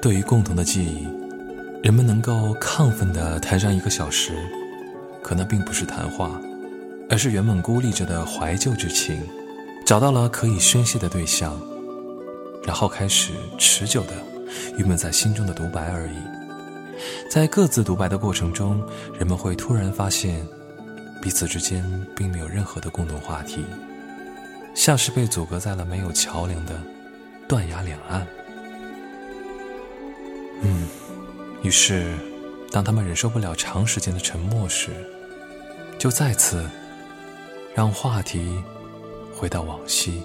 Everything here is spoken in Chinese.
对于共同的记忆，人们能够亢奋地谈上一个小时，可那并不是谈话，而是原本孤立着的怀旧之情，找到了可以宣泄的对象，然后开始持久的郁闷在心中的独白而已。在各自独白的过程中，人们会突然发现，彼此之间并没有任何的共同话题，像是被阻隔在了没有桥梁的断崖两岸。嗯，于是，当他们忍受不了长时间的沉默时，就再次让话题回到往昔。